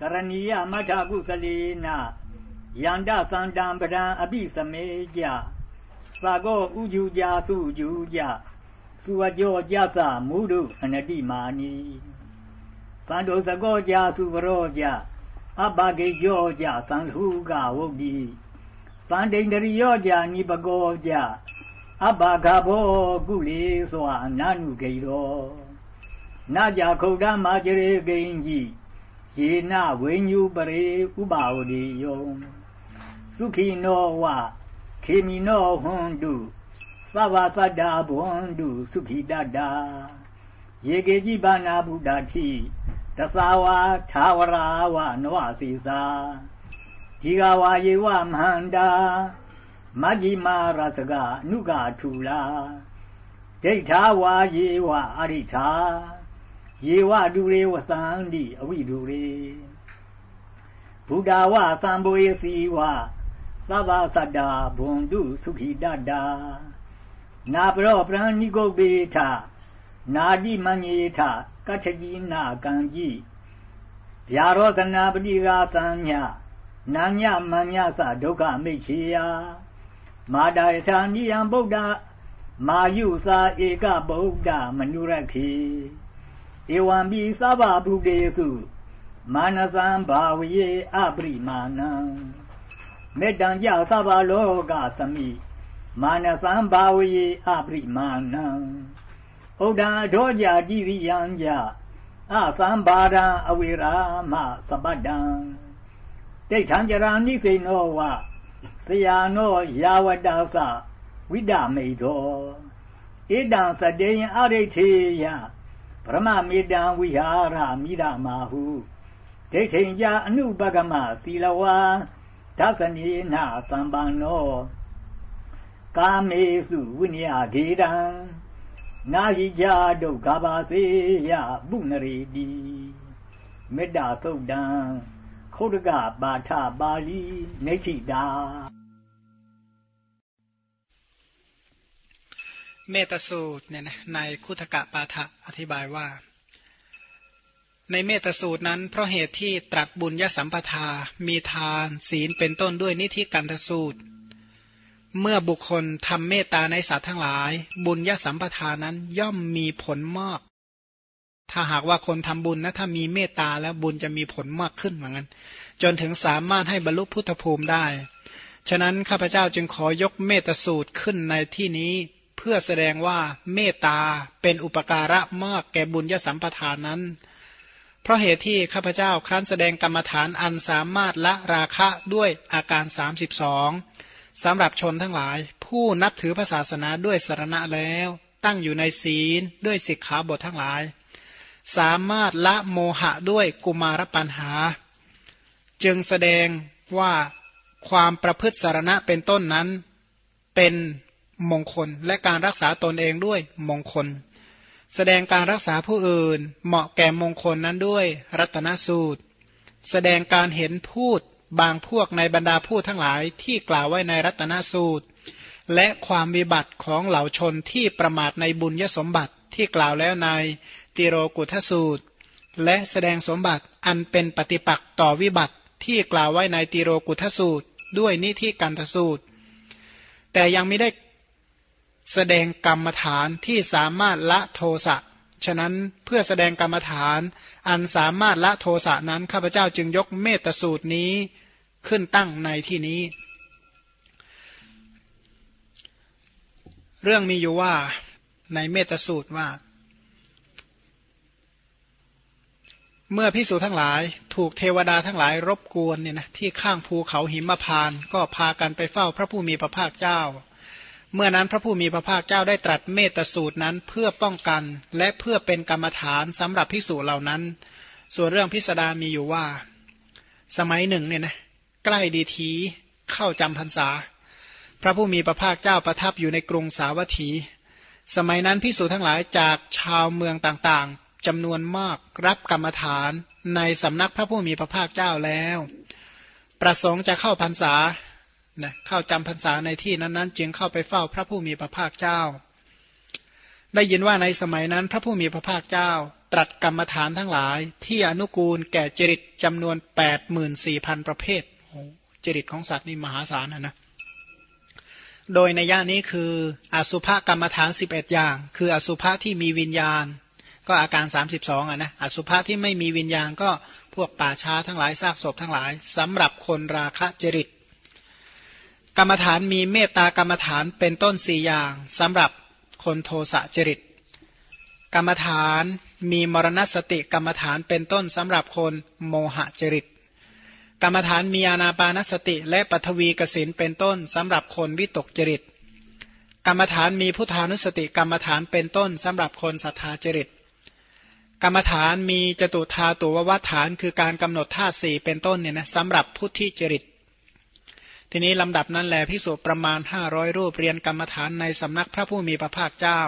ကရဏီယမထကုသလေနယန္တသန္တံပဒံအပိစမေကြသာကောဥကျူကြသုကျူကြသုဝကြောကြသမုဒုအနတိမာနီသန္တုစကောကြသုဝရောကြအဘဂေယောကြသံဟုကဝုတ်တိသန္တိန္ဒရိယောကြနိပကောကြအဘဂဘောကုလေသောအနနုဂေရောနာကြခုဒ္ဓမာကြရေဂိဉ္ကြီး ယေနဝိညုပရေဥပါဝတိယောသုခိနောဝခေမိနောဟွန်တုသဗ္ဗသတ္တာဘွန်တုသုခိတတ္တာယေကေจิဘာနာဗုဒ္ဓတိတသဝါသာဝရာဝနောစီသာဒီဃဝါယေဝမဟန္တာမ ජ ္ဂျိမာရသကအနုကထူလာဒိဋ္ဌာဝါယေဝအရိဋ္ဌာ ယေဝတုရေဝသန္တိအဝိတုရေဘုဒ္ဓဝသံဘောယစီဝသဗ္ဗသတ္တာဘွန်တုသုခိတတ္တာနာပရောပရဏိကုတ်ပေထနာတိမညေထကတ္ထကြီးနာကံကြီးဗျာရောသနာပတိကာသံညနာညမညသဒုက္ခမိတ်ချေယမာတာယထာနိယံဗုဒ္ဓမာယုသာဧကဗုဒ္ဓမနုရခေ ဧဝံပိသဗ္ဗဗုတေစုမာနသံဘာဝယေအပရိမာဏံမေတ္တံကြသဗ္ဗလောကသမိမာနသံဘာဝယေအပရိမာဏံဥဒ္ဓံဒောကြတိရိယံကြအသံဘာဒံအဝေရာမသပ္ပတံတိဋ္ဌံကြရာနိစိနောဝသယာနောယာဝတ္တသဝိဒမေသောဣဒံသတေယအရိဋ္ဌေယ ပရမမေတံဝိဟာရမိဒမာဟုဒိဋ္ဌိကြအနုပကမသီလဝါဒသနေနသံပန္နောကာမေစုဝိနယဂေတံနာဟိကြဒုက္ခပါစေယပုနရေတိမေတ္တာသုတ်တံခုတ်တကပါထပါဠိနေချိတာ เมตสูตรเนี่ยนะในคุถกะปาฐะอธิบายว่า ในเมตสูตรนั้น เพราะเหตุที่ตรัสบุญยสัมปทา มีทานศีลเป็นต้นด้วยนิธิกันทสูตร เมื่อบุคคลทำเมตตาในสัตว์ทั้งหลาย บุญยสัมปทานั้นย่อมมีผลมาก ถ้าหากว่าคนทำบุญนะถ้ามีเมตตาแล้วบุญจะมีผลมากขึ้นเหมือนกันจนถึงสามารถให้บรรลุพุทธภูมิได้ ฉะนั้นข้าพเจ้าจึงขอยกเมตสูตรขึ้นในที่นี้ เพื่อแสดงว่าเมตตาเป็นอุปการะมากแก่บุญยสัมปทานนั้น เพราะเหตุที่ข้าพเจ้าครั้นแสดงกรรมฐานอันสามารถละราคะด้วยอาการ 32สำหรับชนทั้งหลาย ผู้นับถือพระศาสนาด้วยสารณะแล้ว ตั้งอยู่ในศีลด้วยสิกขาบททั้งหลาย สามารถละโมหะด้วยกุมารปัญหา จึงแสดงว่าความประพฤติสารณะเป็นต้นนั้น เป็น มงคล และการรักษาตนเองด้วยมงคล แสดงการรักษาผู้อื่น เหมาะแก่มงคลนั้นด้วย รัตนสูตร แสดงการเห็นพูดบางพวกในบรรดาผู้ทั้งหลายที่กล่าวไว้ในรัตนสูตร และความวิบัติของเหล่าชนที่ประมาทในบุญยสมบัติที่กล่าวแล้วในติโรกุทสูตร และแสดงสมบัติอันเป็นปฏิปักษ์ต่อวิบัติที่กล่าวไว้ในติโรกุทสูตร ด้วยนิธิกันทสูตร แต่ยังไม่ได้ แสดงกรรมฐานที่สามารถละโทสะ ฉะนั้นเพื่อแสดงกรรมฐาน อันสามารถละโทสะนั้นข้าพเจ้าจึงยกเมตสูตรนี้ขึ้นตั้งในที่นี้ เรื่องมีอยู่ว่าในเมตสูตรว่า เมื่อพิสูจทั้งหลายถูกเทวดาทั้งหลายรบกวนเนี่ยนะที่ข้างภูเขาหิมพาน ก็พากันไปเฝ้าพระผู้มีพระภาคเจ้า เมื่อนั้นพระผู้มีพระภาคเจ้าได้ตรัสเมตสูตรนั้นเพื่อป้องกัน และเพื่อเป็นกรรมฐานสำหรับภิกษุเหล่านั้น ส่วนเรื่องพิสดารมีอยู่ว่า สมัยหนึ่งเนี่ยนะใกล้ดีทีเข้าจำพรรษา พระผู้มีพระภาคเจ้าประทับอยู่ในกรุงสาวัตถี สมัยนั้นภิกษุทั้งหลายจากชาวเมืองต่างๆจำนวนมากรับกรรมฐานในสำนักพระผู้มีพระภาคเจ้าแล้ว ประสงค์จะเข้าพรรษา นะเข้าจำพรรษาในที่นั้นๆ จึงเข้าไปเฝ้าพระผู้มีพระภาคเจ้า ได้ยินว่าในสมัยนั้นพระผู้มีพระภาคเจ้า ตรัสกรรมฐานทั้งหลาย ที่อนุกูลแก่จริตจำนวน 84,000 ประเภทจริตของสัตว์นี่มหาศาลนะนะโดยในย่านี้คืออสุภกรรมฐาน 11 อย่าง คืออสุภะที่มีวิญญาณ ก็อาการ 32อะนะอสุภะที่ไม่มีวิญญาณก็พวกป่าช้าทั้งหลายซากศพทั้งหลายสำหรับคนราคะจริต กรรมฐานมีเมตตากรรมฐานเป็นต้นสี่อย่างสำหรับคนโทสะจริต กรรมฐานมีมรณสติกรรมฐานเป็นต้นสำหรับคนโมหะจริต กรรมฐานมีอานาปานสติและปฐวีกสินเป็นต้นสำหรับคนวิตกจริต กรรมฐานมีพุทธานุสติกรรมฐานเป็นต้นสำหรับคนศรัทธาจริต กรรมฐานมีจตุธาตุววัฏฐานคือการกำหนดท่าสี่เป็นต้นเนี่ยนะสำหรับพุทธิจริต ทีนี้ลำดับนั้นแหละพิสูจประมาณ500รูปเรียนกรรมฐานในสำนักพระผู้มีพระภาคเจ้า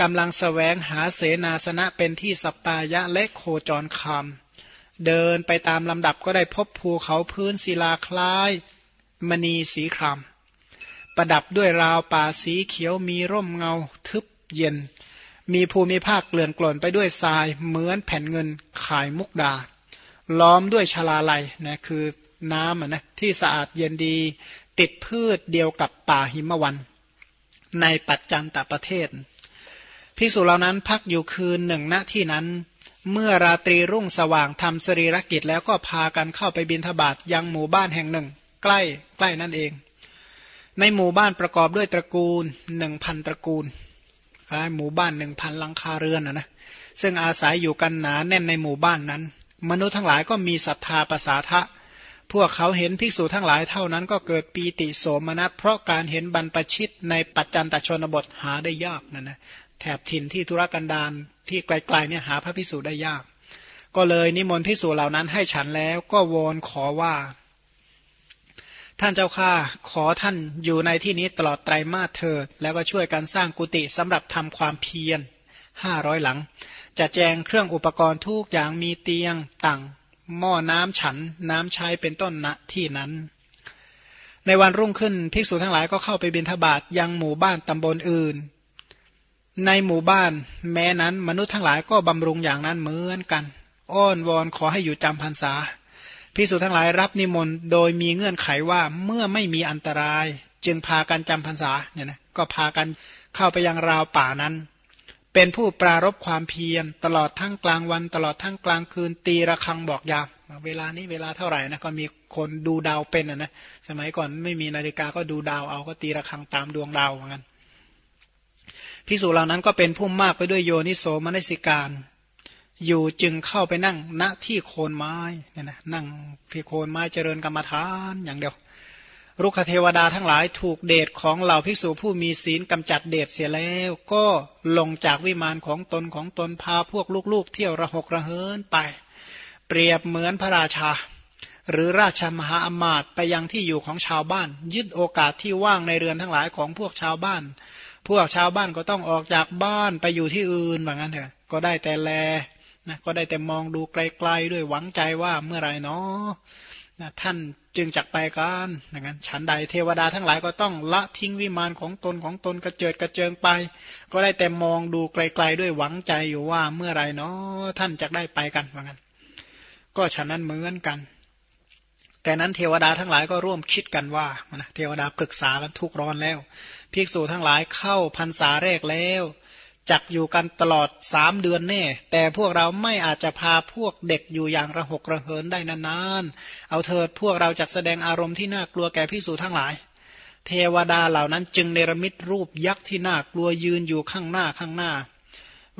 กำลังสแสวงหาเสนาสนะเป็นที่สปายะและโคจรคำเดินไปตามลำดับก็ได้พบภูเขาพื้นศิลาคล้ายมณีสีครามประดับด้วยราวป่าสีเขียวมีร่มเงาทึบเย็น มีภูมิภาคเกลื่อนกล่นไปด้วยทรายเหมือนแผ่นเงินขายมุกดา ล้อมด้วยชลาลัยนะคือน้ำนะที่สะอาดเย็นดี ติดพืชเดียวกับป่าหิมวัน ในปัจจันตประเทศภิกษุเหล่านั้นพักอยู่คืนหนึ่งณที่นั้น เมื่อราตรีรุ่งสว่างทำสรีรกิจแล้วก็พากันเข้าไปบินทบาทยังหมู่บ้านแห่งหนึ่ง ใกล้ใกล้นั่นเอง ในหมู่บ้านประกอบด้วยตระกูลหนึ่งพันตระกูลคล้ายหมู่บ้านหนึ่งพันลังคาเรือนนะนะซึ่งอาศัยอยู่กันหนาแน่นในหมู่บ้านนั้น มนุษย์ทั้งหลายก็มีศรัทธาประสาทะ พวกเขาเห็นภิกษุทั้งหลายเท่านั้นก็เกิดปีติโสมนัสเพราะการเห็นบรรปชิตในปัจจันตชนบทหาได้ยากนะนะแถบถิ่นที่ธุรกันดารที่ไกลๆเนี่ยหาพระพิสูจน์ได้ยาก ก็เลยนิมนต์พิสูจน์เหล่านั้นให้ฉันแล้วก็วอนขอว่า ท่านเจ้าข้าขอท่านอยู่ในที่นี้ตลอดไตรมาสเถิดแล้วก็ช่วยกันสร้างกุฏิสำหรับทำความเพียรห้าร้อยหลัง จะแจงเครื่องอุปกรณ์ทุกอย่างมีเตียงตังหม้อน้ำฉันน้ำใช้เป็นต้นณที่นั้น ในวันรุ่งขึ้นภิกษุทั้งหลายก็เข้าไปบิณฑบาตยังหมู่บ้านตำบลอื่น ในหมู่บ้านแม้นั้นมนุษย์ทั้งหลายก็บำรุงอย่างนั้นเหมือนกัน อ้อนวอนขอให้อยู่จำพรรษาพิสูจทั้งหลายรับนิมนต์โดยมีเงื่อนไขว่าเมื่อไม่มีอันตราย จึงพากันจำพรรษาเนี่ยนะก็พากันเข้าไปยังราวป่านั้น เป็นผู้ปรารบความเพียรตลอดทั้งกลางวัน ตลอดทั้งกลางคืนตีระฆังบอกยามเวลานี้เวลาเท่าไหร่นะก็มีคนดูดาวเป็นนะสมัยก่อนไม่มีนาฬิกาก็ดูดาวเอาก็ตีระฆังตามดวงดาวเหมือนกันพิสูจเหล่านั้นก็เป็นผู้มากไปด้วยโยนิโสมนสิการ อยู่จึงเข้าไปนั่งณที่โคนไม้เนี่ยนะนั่งที่โคนไม้เจริญกรรมฐานอย่างเดียว รุกเทวดาทั้งหลายถูกเดชของเหล่าภิกษุผู้มีศีลกำจัดเดชเสียแล้ว ก็ลงจากวิมานของตนของตนพาพวกลูกๆ เที่ยวระหกระเหินไป เปรียบเหมือนพระราชา หรือราชมหาอมาตย์ไปยังที่อยู่ของชาวบ้าน ยึดโอกาสที่ว่างในเรือนทั้งหลายของพวกชาวบ้าน พวกชาวบ้านก็ต้องออกจากบ้านไปอยู่ที่อื่นแบบนั้นเถอะก็ได้แต่แลนะก็ได้แต่มองดูไกลๆด้วยหวังใจว่าเมื่อไรเนาะ นะท่านจึงจักไปกันอย่างนั้นฉันใดเทวดาทั้งหลายก็ต้องละทิ้งวิมานของตนของตนกระเจิดกระเจิงไป ก็ได้แต่มองดูไกลๆด้วยหวังใจอยู่ว่าเมื่อไรเนาะท่านจะได้ไปกันเหมือนกันก็ฉะนั้นเหมือนกัน แต่นั้นเทวดาทั้งหลายก็ร่วมคิดกันว่าเทวดาปรึกษากันทุกร้อนแล้ว ภิกษุทั้งหลายเข้าพรรษาแรกแล้ว จักอยู่กันตลอดสามเดือนแน่ แต่พวกเราไม่อาจจะพาพวกเด็กอยู่อย่างระหกระเหินได้นานๆ เอาเถิดพวกเราจักแสดงอารมณ์ที่น่ากลัวแก่ภิกษุทั้งหลาย เทวดาเหล่านั้นจึงเนรมิตรูปยักษ์ที่น่ากลัวยืนอยู่ข้างหน้าข้างหน้า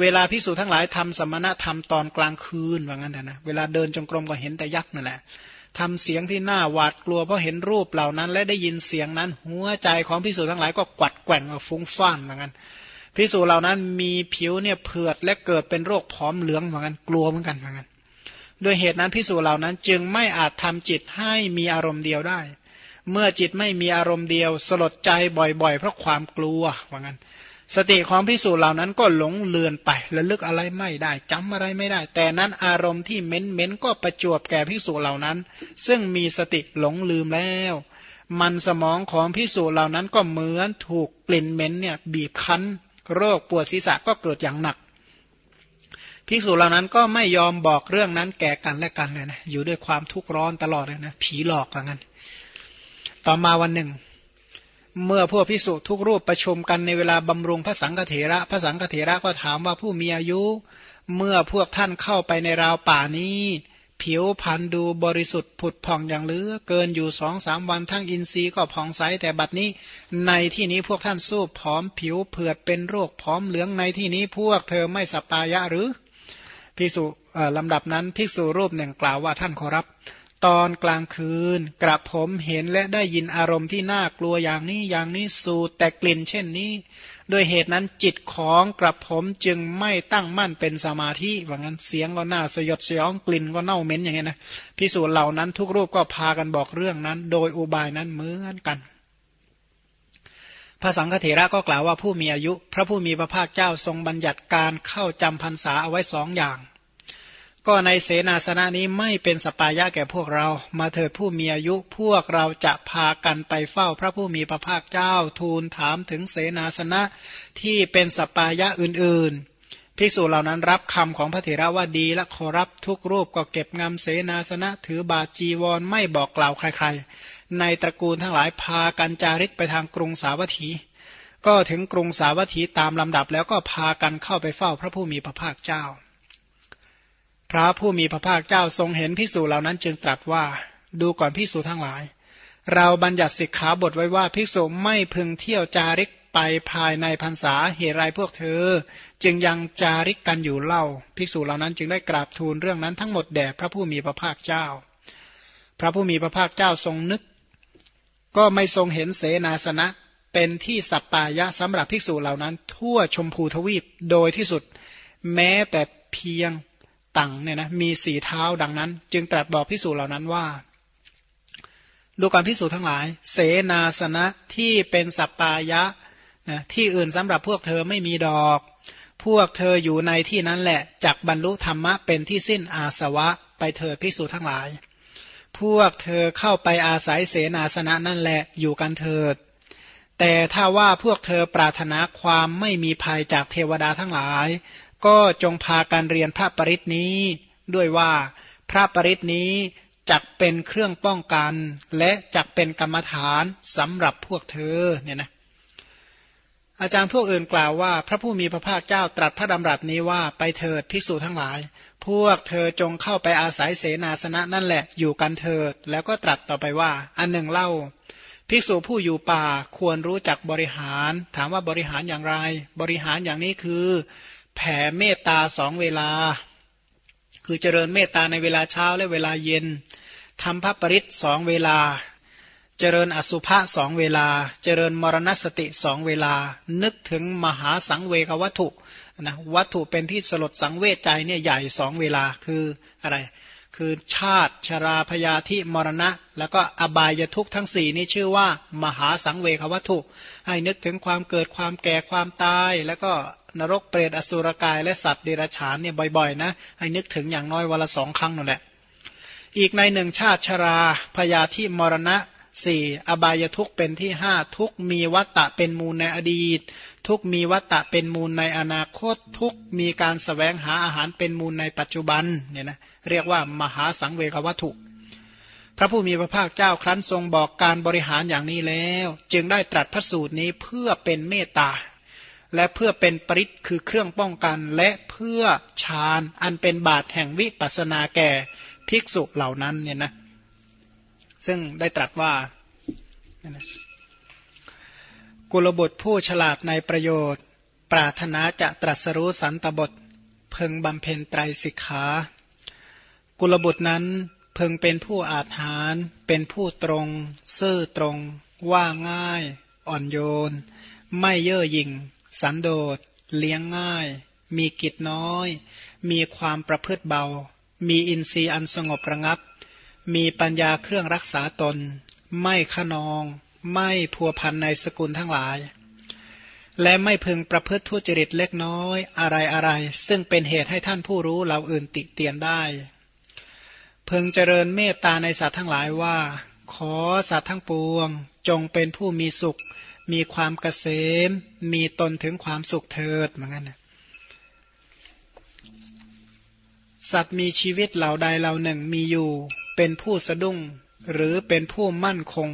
เวลาภิกษุทั้งหลายทำสมณธรรมตอนกลางคืนว่างั้นนะ เวลาเดินจงกรมก็เห็นแต่ยักษ์นั่นแหละทำเสียงที่น่าหวาดกลัวเพราะเห็นรูปเหล่านั้น และได้ยินเสียงนั้น หัวใจของพิสูจทั้งหลายก็กวัดแกว่งฟุ้งฟ่านเหมือนกัน พิสูจเหล่านั้นมีผิวเนี่ยเผือดและเกิดเป็นโรคผอมเหลืองเหมือนกันกลัวเหมือนกันเหมือนกันด้วยเหตุนั้นพิสูจเหล่านั้นจึงไม่อาจทำจิตให้มีอารมณ์เดียวได้ เมื่อจิตไม่มีอารมณ์เดียว สลดใจบ่อยๆ เพราะความกลัวเหมือนกันสติของพิสูจน์เหล่านั้นก็หลงเลือนไประลึกอะไรไม่ได้จำอะไรไม่ได้ แต่นั้นอารมณ์ที่เม้นเม้นก็ประจวบแก่พิสูจน์เหล่านั้น ซึ่งมีสติหลงลืมแล้ว มันสมองของพิสูจน์เหล่านั้นก็เหมือนถูกกลิ่นเม้นเนี่ยบีบคั้น โรคปวดศีรษะก็เกิดอย่างหนัก ภิกษุเหล่านั้นก็ไม่ยอมบอกเรื่องนั้นแก่กันและกันเลยนะอยู่ด้วยความทุกข์ร้อนตลอดเลยนะผีหลอกอย่างนั้น ต่อมาวันหนึ่ง เมื่อพวกภิกษุทุกรูปประชุมกันในเวลาบำรุงพระสังฆเถระพระสังฆเถระก็ถามว่าผู้มีอายุ เมื่อพวกท่านเข้าไปในราวป่านี้ ผิวพันดูบริสุทธิ์ผุดผ่องอย่างเหลือ เกินอยู่สองสามวันทั้งอินทรีย์ก็ผ่องใสแต่บัดนี้ ในที่นี้พวกท่านสู้ผอมผิวเผือดเป็นโรคผอมเหลืองในที่นี้พวกเธอไม่สปายะหรือภิกษุลำดับนั้นภิกษุรูปหนึ่งกล่าวว่าท่านขอรับ ตอนกลางคืน กระผมเห็นและได้ยินอารมณ์ที่น่ากลัวอย่างนี้อย่างนี้สูดแต่กลิ่นเช่นนี้ ด้วยเหตุนั้นจิตของกระผมจึงไม่ตั้งมั่นเป็นสมาธิว่างั้นเสียงก็น่าสยดสยองกลิ่นก็เน่าเหม็นอย่างเงี้ยนะพิสูจน์เหล่านั้นทุกรูปก็พากันบอกเรื่องนั้น โดยอุบายนั้นเหมือนกันพระสังฆเถระก็กล่าวว่าผู้มีอายุ พระผู้มีพระภาคเจ้าทรงบัญญัติการเข้าจำพรรษาเอาไว้สองอย่าง ก็ในเสนาสนะนี้ไม่เป็นสปายะแก่พวกเรา มาเถิดผู้มีอายุพวกเราจะพากันไปเฝ้าพระผู้มีพระภาคเจ้าทูลถามถึงเสนาสนะที่เป็นสปายะอื่นๆ ภิกษุเหล่านั้นรับคำของพระเถระว่าดีและขอรับทุกรูปก็เก็บงำเสนาสนะถือบาจีวรไม่บอกกล่าวใครๆ ในตระกูลทั้งหลายพากันจาริกไปทางกรุงสาวัตถี ก็ถึงกรุงสาวัตถีตามลำดับแล้วก็พากันเข้าไปเฝ้าพระผู้มีพระภาคเจ้า ระผู้มีพระภาคเจ้าทรงเห็นพิสูจเหล่านั้นจึงตรัสว่าดูก่อนพิสูจทั้งหลาย เราบัญญัติสิกขาบทไว้ว่าพิสูจไม่พึงเที่ยวจาริกไปภายในพรรษาเหตุไรพวกเธอ จึงยังจาริกกันอยู่เล่า ภิกษุเหล่านั้นจึงได้กราบทูลเรื่องนั้นทั้งหมดแด่พระผู้มีพระภาคเจ้า พระผู้มีพระภาคเจ้าทรงนึก ก็ไม่ทรงเห็นเสนาสนะเป็นที่สัปปายะสำหรับภิกษุเหล่านั้น ทั่วชมพูทวีปโดยที่สุด แม้แต่เพียง ตังเนี่ยนะมีสีเท้าดังนั้น จึงตรัสบอกพิสูจเหล่านั้นว่า ดูการพิสูจทั้งหลาย เสนาสนะที่เป็นสัปปายะนะที่อื่นสำหรับพวกเธอไม่มีดอก พวกเธออยู่ในที่นั้นแหละจักบรรลุธรรมะเป็นที่สิ้นอาสวะไปเถิดพิสูจทั้งหลาย พวกเธอเข้าไปอาศัยเสนาสนะนั่นแหละอยู่กันเถิด แต่ถ้าว่าพวกเธอปรารถนาความไม่มีภัยจากเทวดาทั้งหลาย ก็จงพาการเรียนพระปริตนี้ ด้วยว่าพระปริตนี้จักเป็นเครื่องป้องกัน และจักเป็นกรรมฐานสำหรับพวกเธอเนี่ยนะอาจารย์พวกอื่นกล่าวว่า พระผู้มีพระภาคเจ้าตรัสพระดำรัสนี้ว่าไปเถิดภิกษุทั้งหลาย พวกเธอจงเข้าไปอาศัยเสนาสนะนั่นแหละอยู่กันเถิด แล้วก็ตรัสต่อไปว่า อันหนึ่งเล่า ภิกษุผู้อยู่ป่าควรรู้จักบริหาร ถามว่าบริหารอย่างไร บริหารอย่างนี้คือ แผ่เมตตาสองเวลา คือเจริญเมตตาในเวลาเช้าและเวลาเย็นทำพระปริศสองเวลา เจริญอสุภะสองเวลา เจริญมรณสติสองเวลา นึกถึงมหาสังเวกวัตถุนะวัตถุเป็นที่สลดสังเวชใจเนี่ยใหญ่สองเวลาคืออะไรคือชาติชราพยาธิมรณะ แล้วก็อบายทุกทั้งสี่นี้ชื่อว่า มหาสังเวควัตถุ ให้นึกถึงความเกิดความแก่ความตาย แล้วก็ นรกเปรตอสุรกายและสัตว์เดรัจฉานเนี่ยบ่อยๆนะให้นึกถึงอย่างน้อยวันละสองครั้งนั่นแหละ อีกในหนึ่งชาติชราพยาธิมรณะสี่อบายทุกเป็นที่ห้าทุกมีวัตตะเป็นมูลในอดีต ทุกมีวัตตะเป็นมูลในอนาคต ทุกมีการสแสวงหาอาหารเป็นมูลในปัจจุบันเนี่ยนะเรียกว่ามหาสังเวกวัตถุ พระผู้มีพระภาคเจ้าครั้นทรงบอกการบริหารอย่างนี้แล้ว จึงได้ตรัสพระสูตรนี้เพื่อเป็นเมตตา และเพื่อเป็นปริศคือเครื่องป้องกัน และเพื่อฌานอันเป็นบาตแห่งวิปัสนาแก่ภิกษุเหล่านั้นเนี่ยนะซึ่งได้ตรัสว่ากุลบุตรผู้ฉลาดในประโยชน์ ปรารถนาจะตรัสรู้สันตบทเพึงบำเพ็ญไตรสิกขา กุลบุตรนั้นเพึงเป็นผู้อาถรรพ์เป็นผู้ตรง ซื่อตรง ว่าง่าย อ่อนโยน ไม่เย่อหยิ่ง สันโดษ เลี้ยงง่าย มีกิจน้อย มีความประพฤติเบา มีอินทรีย์อันสงบระงับ มีปัญญาเครื่องรักษาตน ไม่ขนอง ไม่พัวพันในสกุลทั้งหลาย และไม่พึงประพฤติทุจริตเล็กน้อยอะไรอะไร ซึ่งเป็นเหตุให้ท่านผู้รู้เราอื่นติเตียนได้ พึงเจริญเมตตาในสัตว์ทั้งหลายว่า ขอสัตว์ทั้งปวง จงเป็นผู้มีสุข มีความเกษม มีตนถึงความสุขเถิดเหมือนกันนะสัตว์มีชีวิตเหล่าใดเหล่าหนึ่งมีอยู่ เป็นผู้สะดุ้งหรือเป็นผู้มั่นคง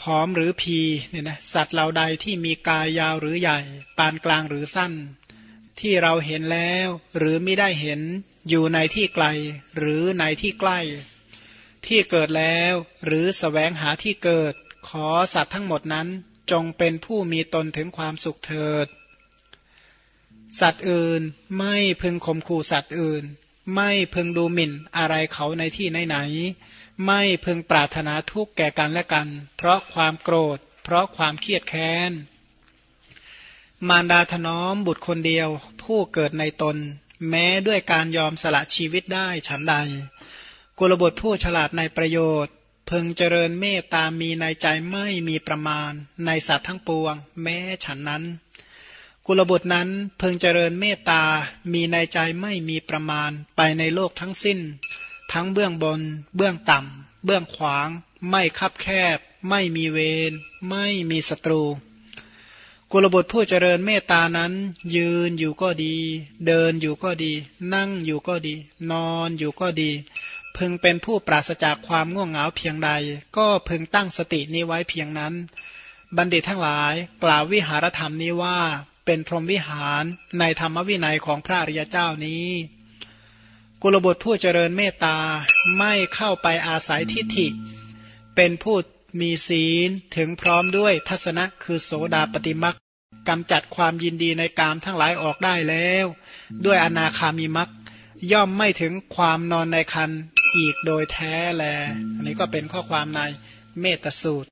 ผอมหรือพีเนี่ยนะสัตว์เหล่าใดที่มีกายยาวหรือใหญ่ ปานกลางหรือสั้น ที่เราเห็นแล้ว หรือไม่ได้เห็นอยู่ในที่ไกล หรือในที่ใกล้ ที่เกิดแล้ว หรือสแสวงหาที่เกิด ขอสัตว์ทั้งหมดนั้นจงเป็นผู้มีตนถึงความสุขเถิด สัตว์อื่นไม่พึงข่มขู่สัตว์อื่น ไม่พึงดูหมิ่นอะไรเขาในที่ไหนๆไม่พึงปรารถนาทุกข์แก่กันและกัน เพราะความโกรธ เพราะความเครียดแค้น มารดาถนอมบุตรคนเดียว ผู้เกิดในตน แม้ด้วยการยอมสละชีวิตได้ฉันใด กุลบุตรผู้ฉลาดในประโยชน์พึงเจริญเมตตามีในใจไม่มีประมาณ ในสัตว์ทั้งปวง แม้ฉันนั้น กุลบุตรนั้นพึงเจริญเมตตามีในใจไม่มีประมาณ ไปในโลกทั้งสิ้น ทั้งเบื้องบน เบื้องต่ำ เบื้องขวาง ไม่คับแคบ ไม่มีเวรไม่มีศัตรู กุลบุตรผู้เจริญเมตตานั้น ยืนอยู่ก็ดี เดินอยู่ก็ดี นั่งอยู่ก็ดี นอนอยู่ก็ดี พึงเป็นผู้ปราศจากความง่วงเหงาเพียงใด ก็พึงตั้งสตินี้ไว้เพียงนั้น บัณฑิตทั้งหลายกล่าววิหารธรรมนี้ว่าเป็นพรหมวิหารในธรรมวินัยของพระอริยเจ้านี้ กุลบุตรผู้เจริญเมตตาไม่เข้าไปอาศัยทิฏฐิ เป็นผู้มีศีลถึงพร้อมด้วยทัศนะคือโสดาปฏิมักกำจัดความยินดีในกามทั้งหลายออกได้แล้ว ด้วยอนาคามีมัก ย่อมไม่ถึงความนอนในคันอีกโดยแท้แล อันนี้ก็เป็นข้อความในเมตสูตร